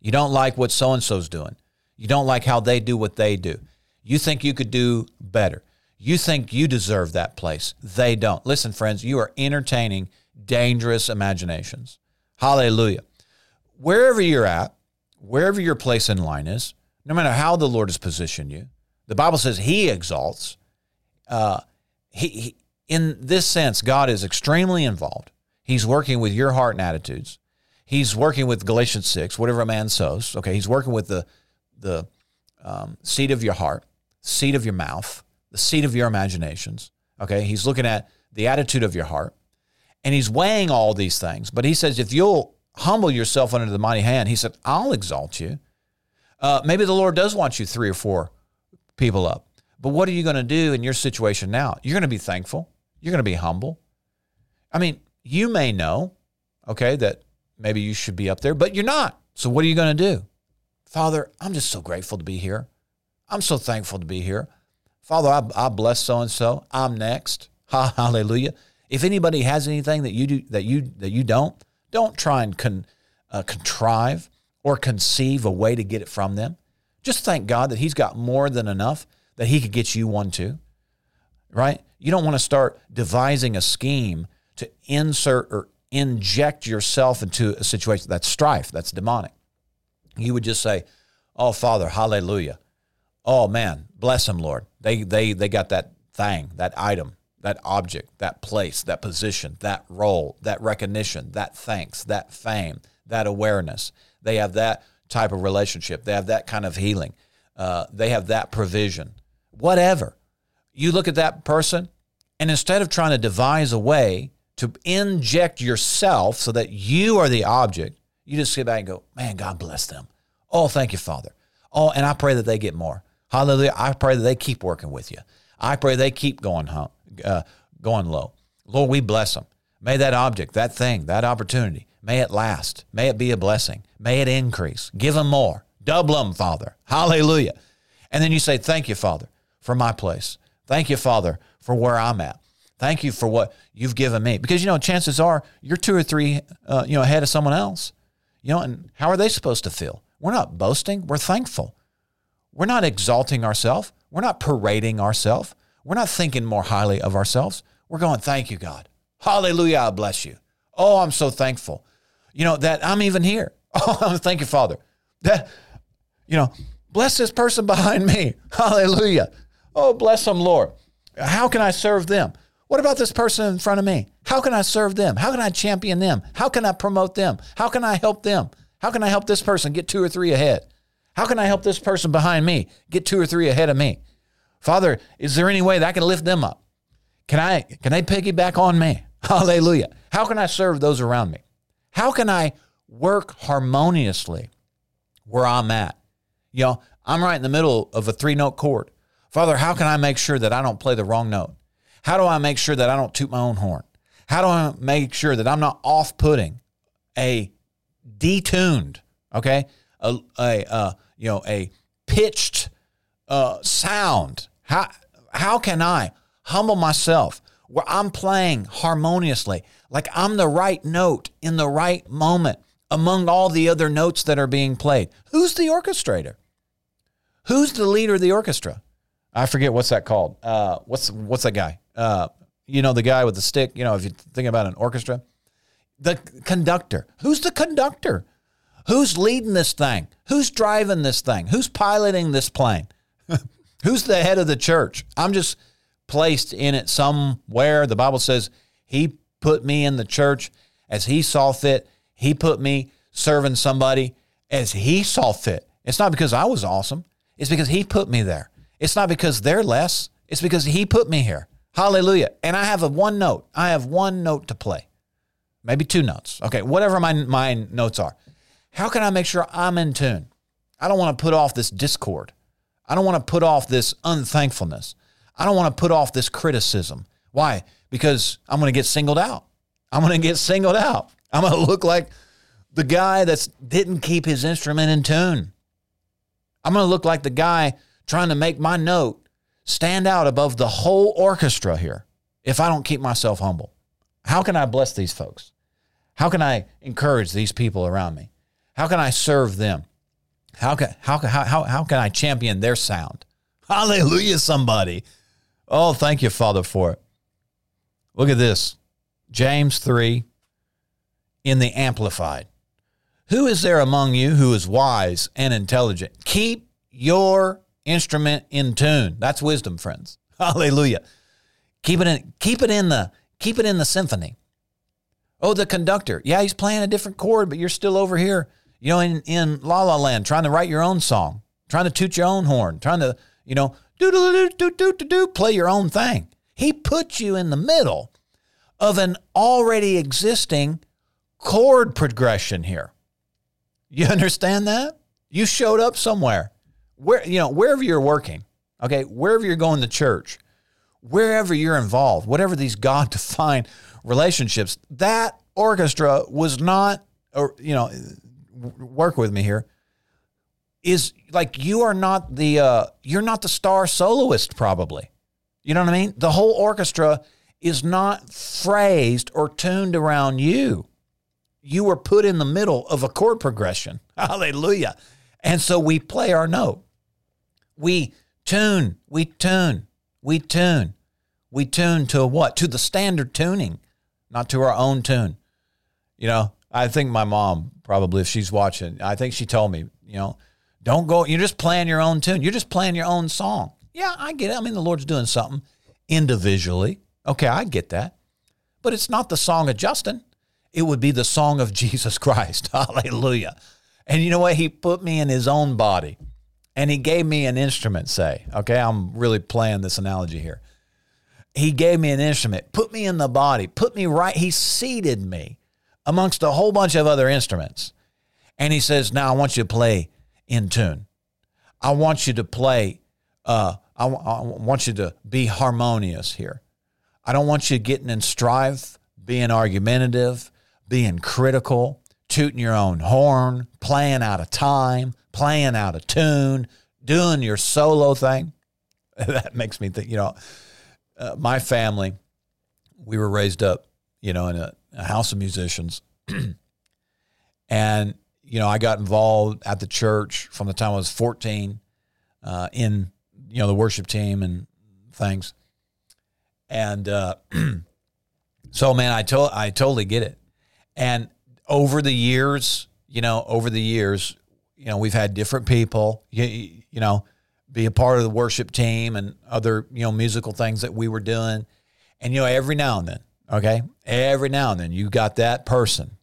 You don't like what so and so's doing. You don't like how they do what they do. You think you could do better. You think you deserve that place. They don't. Listen, friends, you are entertaining dangerous imaginations. Hallelujah. Wherever you're at, wherever your place in line is, no matter how the Lord has positioned you, the Bible says He exalts. Uh, he, he, in this sense, God is extremely involved. He's working with your heart and attitudes. He's working with Galatians six, whatever a man sows. Okay, He's working with the the um, seed of your heart, seed of your mouth, the seed of your imaginations. Okay, he's looking at the attitude of your heart, and he's weighing all these things. But he says, if you'll humble yourself under the mighty hand, he said, I'll exalt you. Uh, maybe the Lord does want you three or four people up. But what are you going to do in your situation now? You're going to be thankful. You're going to be humble. I mean, you may know, okay, that maybe you should be up there, but you're not. So what are you going to do? Father, I'm just so grateful to be here. I'm so thankful to be here. Father, I, I bless so and so. I'm next. Ha, hallelujah. If anybody has anything that you do that you that you don't, don't try and con, uh, contrive or conceive a way to get it from them. Just thank God that He's got more than enough that He could get you one too. Right? You don't want to start devising a scheme to insert or inject yourself into a situation that's strife, that's demonic. You would just say, "Oh Father, hallelujah." Oh man, bless them, Lord. They they they got that thing, that item, that object, that place, that position, that role, that recognition, that thanks, that fame, that awareness. They have that type of relationship. They have that kind of healing. Uh, they have that provision. Whatever. You look at that person, and instead of trying to devise a way to inject yourself so that you are the object, you just sit back and go, man, God bless them. Oh, thank you, Father. Oh, and I pray that they get more. Hallelujah. I pray that they keep working with you. I pray they keep going home, uh, going low. Lord, we bless them. May that object, that thing, that opportunity, may it last. May it be a blessing. May it increase. Give them more. Double them, Father. Hallelujah. And then you say, Thank you, Father, for my place. Thank you, Father, for where I'm at. Thank you for what you've given me. Because, you know, chances are you're two or three, uh, you know, ahead of someone else. You know, and how are they supposed to feel? We're not boasting. We're thankful. We're not exalting ourselves. We're not parading ourselves. We're not thinking more highly of ourselves. We're going, thank you, God. Hallelujah. I bless you. Oh, I'm so thankful. You know, that I'm even here. Oh, thank you, Father. That, you know, bless this person behind me. Hallelujah. Oh, bless them, Lord. How can I serve them? What about this person in front of me? How can I serve them? How can I champion them? How can I promote them? How can I help them? How can I help this person get two or three ahead? How can I help this person behind me get two or three ahead of me? Father, is there any way that I can lift them up? Can I can they piggyback on me? Hallelujah. How can I serve those around me? How can I work harmoniously where I'm at. You know, I'm right in the middle of a three note chord. Father, how can I make sure that I don't play the wrong note? How do I make sure that I don't toot my own horn? How do I make sure that I'm not off putting a detuned, okay, a, a uh, you know a pitched uh, sound? How how can I humble myself where I'm playing harmoniously, like I'm the right note in the right moment among all the other notes that are being played? Who's the orchestrator? Who's the leader of the orchestra? I forget what's that called. Uh, what's what's that guy? Uh, you know the guy with the stick. You know, if you think about an orchestra, the conductor. Who's the conductor? Who's leading this thing? Who's driving this thing? Who's piloting this plane? Who's the head of the church? I'm just placed in it somewhere. The Bible says he put me in the church as he saw fit. He put me serving somebody as he saw fit. It's not because I was awesome. It's because he put me there. It's not because they're less. It's because he put me here. Hallelujah. And I have a one note. I have one note to play. Maybe two notes. Okay, whatever my my notes are. How can I make sure I'm in tune? I don't want to put off this discord. I don't want to put off this unthankfulness. I don't want to put off this criticism. Why? Because I'm going to get singled out. I'm going to get singled out. I'm going to look like the guy that didn't keep his instrument in tune. I'm going to look like the guy trying to make my note stand out above the whole orchestra here if I don't keep myself humble. How can I bless these folks? How can I encourage these people around me? How can I serve them? How can, how, how, how can I champion their sound? Hallelujah, somebody. Oh, thank you, Father, for it. Look at this James 3 in the Amplified. Who is there among you who is wise and intelligent? Keep your instrument in tune. That's wisdom, friends. Hallelujah. Keep it in, keep it in the keep it in the symphony. Oh, the conductor. Yeah, he's playing a different chord, but you're still over here you know, in, in La La Land, trying to write your own song, trying to toot your own horn, trying to, you know, do do do do do do play your own thing. He put you in the middle of an already existing chord progression here. You understand that? You showed up somewhere. Where you know, wherever you're working, okay, wherever you're going to church, wherever you're involved, whatever these God defined relationships, that orchestra was not or you know, work with me here is like you are not the uh, you're not the star soloist probably. You know what i mean? The whole orchestra is not phrased or tuned around you. You were put in the middle of a chord progression. Hallelujah. And so we play our note. We tune we tune we tune. We tune to what? To the standard tuning not to our own tune. You know I think my mom probably, if she's watching, I think she told me, you know, don't go. You're just playing your own tune. You're just playing your own song. Yeah, I get it. I mean, the Lord's doing something individually. Okay, I get that. But it's not the song of Justin. It would be the song of Jesus Christ. Hallelujah. And you know what? He put me in his own body and he gave me an instrument, say. Okay, I'm really playing this analogy here. He gave me an instrument, put me in the body, put me right. He seated me amongst a whole bunch of other instruments. And he says, Now I want you to play in tune. I want you to play, uh, I, w- I want you to be harmonious here. I don't want you getting in strife, being argumentative, being critical, tooting your own horn, playing out of time, playing out of tune, doing your solo thing. that makes me think, you know, uh, my family, we were raised up, you know, in a a house of musicians. and, you know, I got involved at the church from the time I was 14 uh, in, you know, the worship team and things. And uh, so, man, I, to- I totally get it. And over the years, you know, over the years, you know, we've had different people, you, you know, be a part of the worship team and other, you know, musical things that we were doing. And, you know, every now and then, Okay. Every now and then you got that person,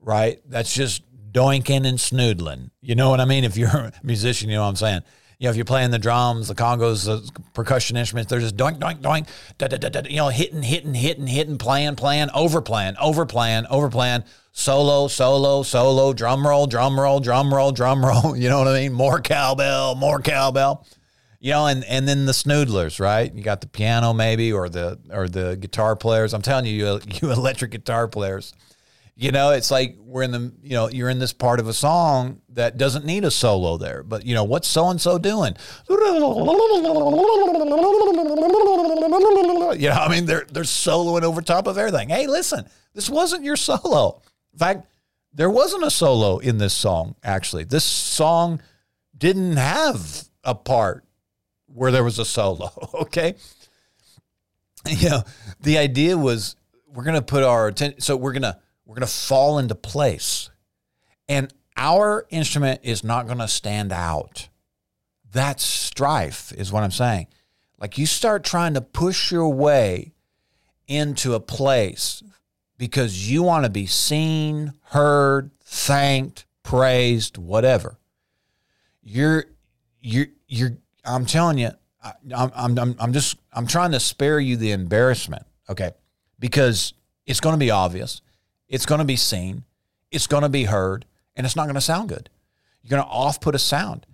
right? That's just doinking and snoodling. You know what I mean? If you're a musician, you know what I'm saying? You know, if you're playing the drums, the congas, the percussion instruments, they're just doink, doink, doink, da, da, da, da, you know, hitting, hitting, hitting, hitting, playing, playing, over playing, over playing, over playing, solo, solo, solo, drum roll, drum roll, drum roll, drum roll. You know what I mean? More cowbell, more cowbell. You know, and and then the snoodlers, right? You got the piano maybe, or the or the guitar players. I'm telling you, you, you electric guitar players you know, it's like we're in the, you know, you're in this part of a song that doesn't need a solo there. But, you know, what's so and so doing? You know, I mean, they're, they're soloing over top of everything. Hey, listen, this wasn't your solo. In fact, there wasn't a solo in this song, actually. This song didn't have a part where there was a solo, okay? You know, the idea was we're going to put our attention, so we're going to, we're going to fall into place. And our instrument is not going to stand out. That's strife, is what I'm saying. Like you start trying to push your way into a place because you want to be seen, heard, thanked, praised, whatever. You're, you're, you're, I'm telling you, I, I'm, I'm, I'm just, I'm trying to spare you the embarrassment, okay? Because it's going to be obvious. It's going to be seen, it's going to be heard, and it's not going to sound good. You're going to off put a sound.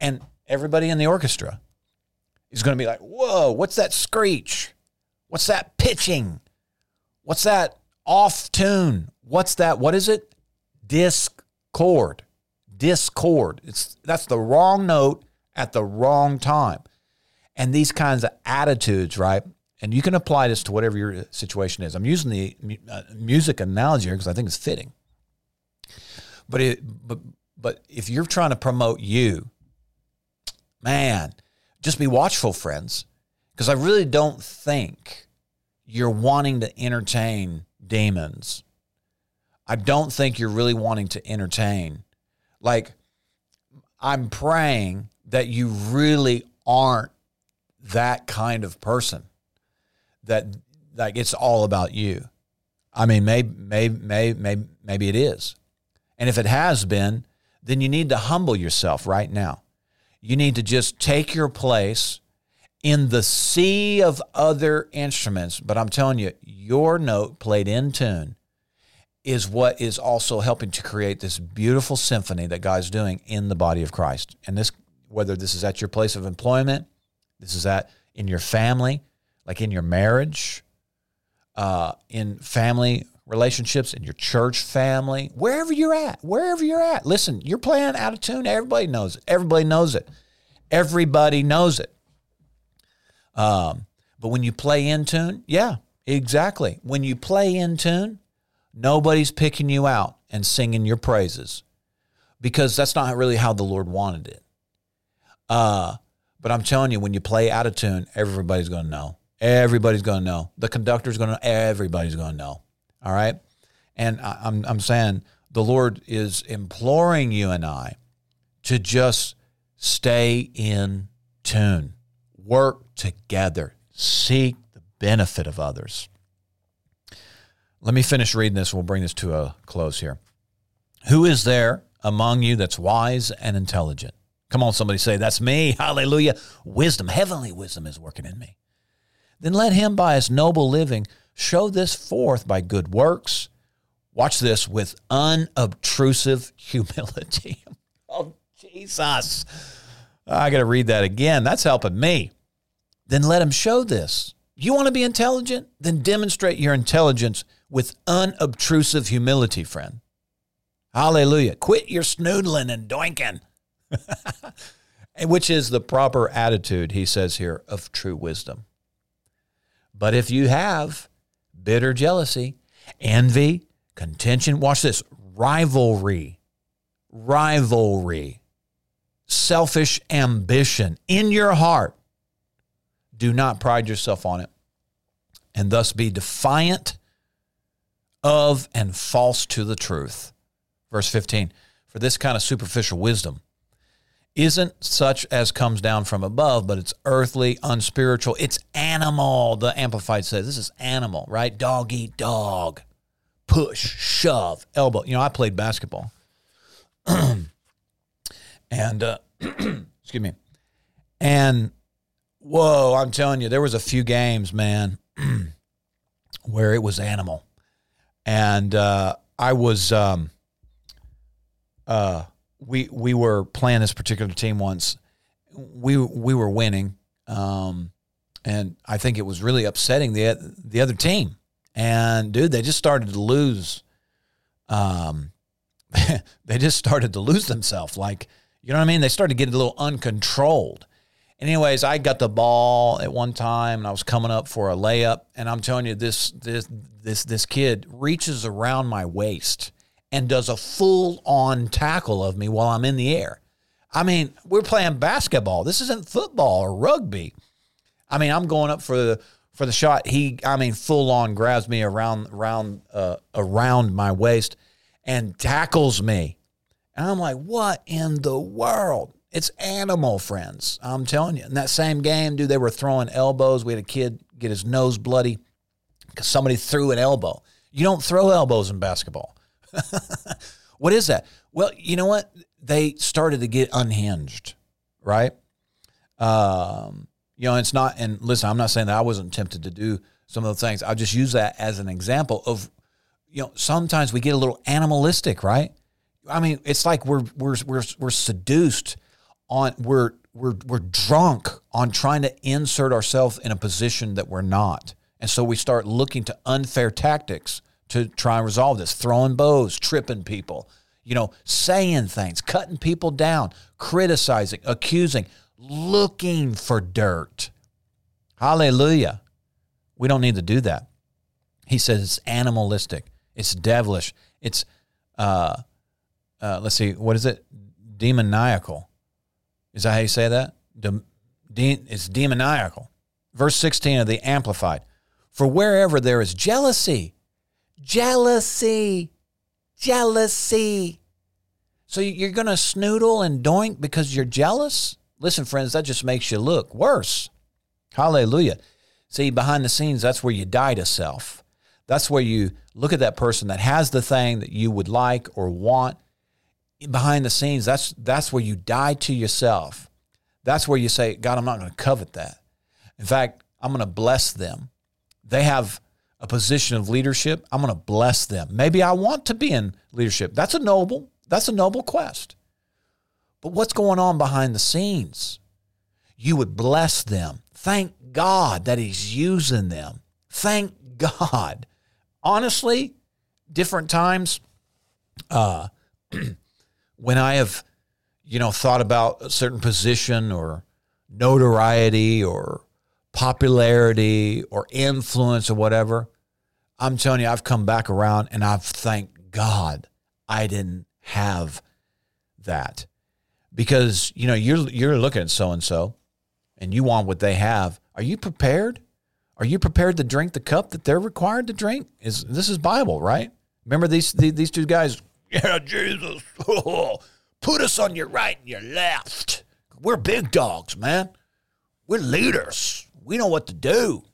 And everybody in the orchestra is going to be like, whoa, what's that screech? What's that pitching? What's that off tune? What's that? What is it? Discord. Discord. It's that's the wrong note at the wrong time. And these kinds of attitudes, right? and you can apply this to whatever your situation is. I'm using the uh, music analogy here because I think it's fitting. But it, but but if you're trying to promote you, man, just be watchful, friends, because I really don't think you're wanting to entertain demons. I don't think you're really wanting to entertain. Like, I'm praying that you really aren't that kind of person that like it's all about you. I mean, maybe, maybe, maybe, maybe, it is. And if it has been, then you need to humble yourself right now. You need to just take your place in the sea of other instruments. But I'm telling you, your note played in tune is what is also helping to create this beautiful symphony that God's doing in the body of Christ. And this, whether this is at your place of employment, this is at in your family, like in your marriage, uh, in family relationships, in your church family, wherever you're at, wherever you're at. Listen, you're playing out of tune. Everybody knows it. Everybody knows it. Everybody knows it. Um, but when you play in tune, yeah, exactly. When you play in tune, nobody's picking you out and singing your praises because that's not really how the Lord wanted it. Uh, but I'm telling you, when you play out of tune, everybody's going to know. Everybody's going to know. The conductor's going to. Everybody's going to know. All right. And I, I'm, I'm saying the Lord is imploring you and I to just stay in tune, work together, seek the benefit of others. Let me finish reading this. We'll bring this to a close here. Who is there among you that's wise and intelligent? Come on, somebody say, That's me. Hallelujah. Wisdom, heavenly wisdom is working in me then let him by his noble living show this forth by good works. Watch this with unobtrusive humility. oh, Jesus. I got to read that again. That's helping me. Then let him show this. You want to be intelligent? Then demonstrate your intelligence with unobtrusive humility, friend. Hallelujah. Quit your snoodling and doinking, which is the proper attitude, he says here, of true wisdom. But if you have bitter jealousy, envy, contention, watch this rivalry, rivalry, selfish ambition in your heart, do not pride yourself on it and thus be defiant of and false to the truth. Verse 15 For this kind of superficial wisdom isn't such as comes down from above, but it's earthly, unspiritual. It's animal. The Amplified says this is animal, right? Dog eat dog, push, shove, elbow. You know, I played basketball, and uh, excuse me, And whoa, I'm telling you, there was a few games, man, where it was animal. And uh, I was, um, uh, we we were playing this particular team once. We we were winning, um, and I think it was really upsetting the the other team. And dude, they just started to lose. Um, they just started to lose themselves. Like you know what I mean? They started to get a little uncontrolled. Anyways, I got the ball at one time and I was coming up for a layup, and I'm telling you, this this this this kid reaches around my waist and does a full on tackle of me while I'm in the air. I mean, we're playing basketball. This isn't football or rugby. I mean, I'm going up for the for the shot. He, I mean, full on grabs me around around uh, around my waist and tackles me. And I'm like, what in the world? It's animal friends. I'm telling you. In that same game, dude, they were throwing elbows. We had a kid get his nose bloody because somebody threw an elbow. You don't throw elbows in basketball. what is that? Well, you know what? They started to get unhinged, right? Um, you know, it's not, and listen, I'm not saying that I wasn't tempted to do some of those things. I'll just use that as an example of, you know, sometimes we get a little animalistic, right? I mean, it's like we're we're we're we're seduced on we're we're we're drunk on trying to insert ourselves in a position that we're not. And so we start looking to unfair tactics to try and resolve this, throwing bows, tripping people, you know, saying things, cutting people down, criticizing, accusing, looking for dirt. Hallelujah. We don't need to do that. He says it's animalistic, it's devilish, it's, uh, uh, let's see, what is it? Demoniacal. Is that how you say that? De- de- it's demoniacal. Verse 16 of the Amplified. For wherever there is jealousy, Jealousy. Jealousy. So you're going to snoodle and doink because you're jealous? Listen, friends, that just makes you look worse. Hallelujah. See, behind the scenes, that's where you die to self. That's where you look at that person that has the thing that you would like or want. Behind the scenes, that's that's where you die to yourself. That's where you say, God, I'm not going to covet that. In fact, I'm going to bless them. They have a position of leadership, I'm going to bless them. Maybe I want to be in leadership. That's a noble, that's a noble quest. But what's going on behind the scenes? You would bless them. Thank God that He's using them. Thank God. Honestly, different times, uh, when I have, you know, thought about a certain position or notoriety or popularity or influence or whatever, I'm telling you, I've come back around and I've thanked God I didn't have that. Because, you know, you're you're looking at so and so and you want what they have. Are you prepared? Are you prepared to drink the cup that they're required to drink? Is this is Bible, right? Remember these these two guys, yeah, Jesus. put us on your right and your left. We're big dogs, man. We're leaders. We know what to do.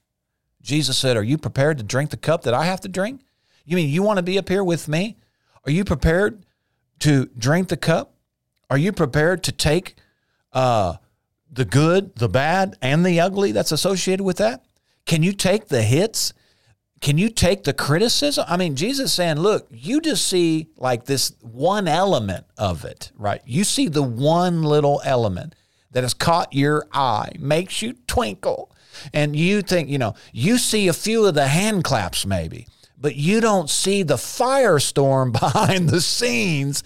Jesus said, Are you prepared to drink the cup that I have to drink? You mean you want to be up here with me? Are you prepared to drink the cup? Are you prepared to take uh, the good, the bad, and the ugly that's associated with that? Can you take the hits? Can you take the criticism? I mean, Jesus saying, look, you just see like this one element of it, right? You see the one little element that has caught your eye, makes you twinkle, and you think, you know, you see a few of the hand claps maybe, but you don't see the firestorm behind the scenes.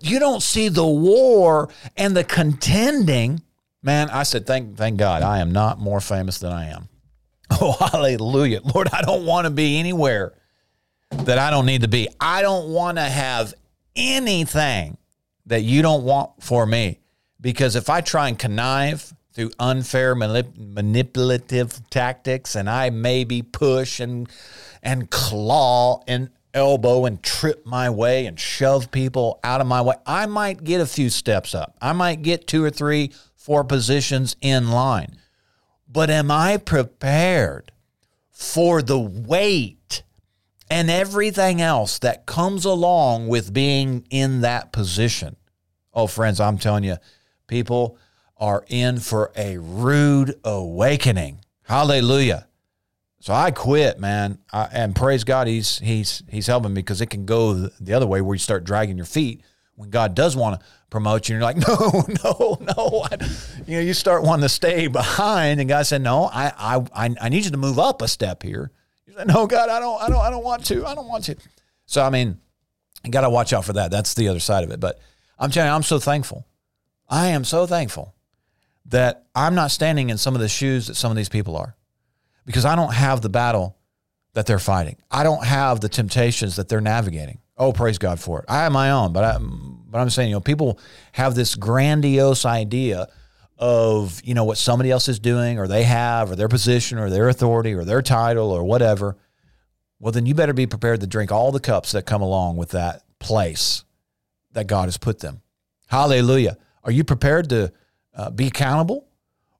You don't see the war and the contending. Man, I said, thank, thank God I am not more famous than I am. Oh, hallelujah. Lord, I don't want to be anywhere that I don't need to be. I don't want to have anything that you don't want for me. Because if I try and connive through unfair manip- manipulative tactics and I maybe push and and claw and elbow and trip my way and shove people out of my way, I might get a few steps up. I might get two or three, four positions in line. But am I prepared for the weight and everything else that comes along with being in that position? Oh, friends, I'm telling you, people are in for a rude awakening. Hallelujah. So I quit, man, I, and praise God, he's he's he's helping me because it can go the other way where you start dragging your feet when God does want to promote you. And you're like, no, no, no. I, you know, you start wanting to stay behind, and God said, no, I I I need you to move up a step here. You said, no, God, I don't I don't I don't want to. I don't want to. So I mean, you got to watch out for that. That's the other side of it. But I'm telling you, I'm so thankful. I am so thankful that I'm not standing in some of the shoes that some of these people are because I don't have the battle that they're fighting. I don't have the temptations that they're navigating. Oh, praise God for it. I have my own, but I, but I'm saying, you know, people have this grandiose idea of, you know, what somebody else is doing or they have or their position or their authority or their title or whatever. Well, then you better be prepared to drink all the cups that come along with that place that God has put them. Hallelujah. Are you prepared to uh, be accountable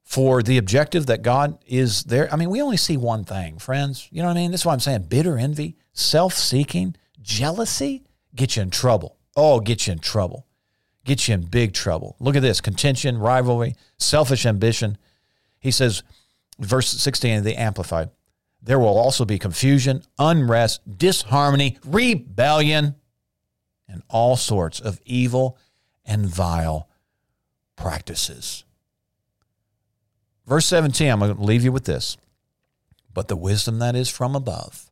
for the objective that God is there? I mean, we only see one thing, friends. You know what I mean? That's why I'm saying bitter envy, self seeking, jealousy get you in trouble. Oh, get you in trouble. Get you in big trouble. Look at this contention, rivalry, selfish ambition. He says, verse 16 of the Amplified, there will also be confusion, unrest, disharmony, rebellion, and all sorts of evil and vile practices. Verse 17, I'm going to leave you with this. But the wisdom that is from above,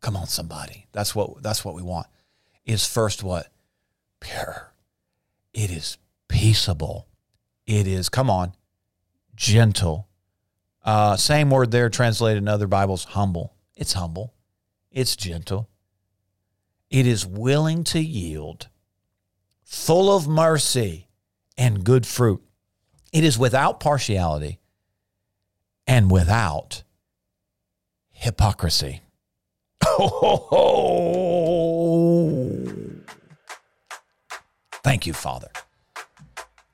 come on, somebody. That's what that's what we want. Is first what? Pure. It is peaceable. It is, come on, gentle. Uh, same word there translated in other Bibles, humble. It's humble. It's gentle. It is willing to yield, full of mercy and good fruit. It is without partiality and without hypocrisy. Oh, thank you, Father,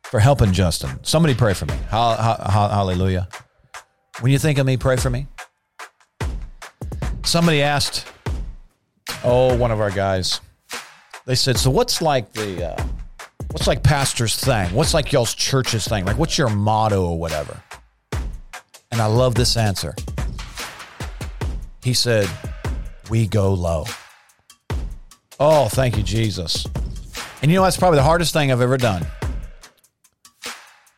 for helping Justin. Somebody pray for me. Hallelujah. When you think of me, pray for me. Somebody asked, oh, one of our guys, they said, so what's like the, uh, what's like pastor's thing? What's like y'all's church's thing? Like, what's your motto or whatever? And I love this answer. He said, we go low. Oh, thank you, Jesus. And you know, that's probably the hardest thing I've ever done.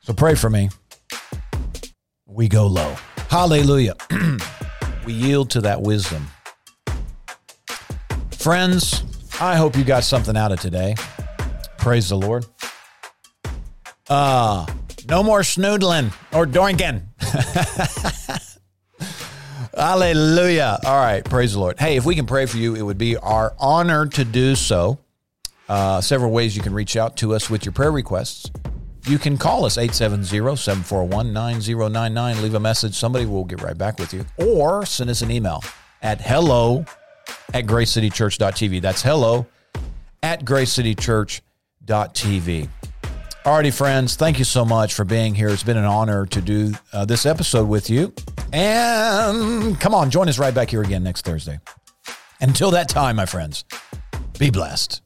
So pray for me. We go low. Hallelujah. we yield to that wisdom. Friends, I hope you got something out of today. Praise the Lord. Uh, no more snoodling or doinking. Hallelujah. All right. Praise the Lord. Hey, if we can pray for you, it would be our honor to do so. Uh, several ways you can reach out to us with your prayer requests. You can call us 870-741-9099. Leave a message. Somebody will get right back with you. Or send us an email at hello at gracecitychurch.tv. That's hello at gracecitychurch.tv. Alrighty, friends, thank you so much for being here. It's been an honor to do uh, this episode with you. And come on, join us right back here again next Thursday. Until that time, my friends, be blessed.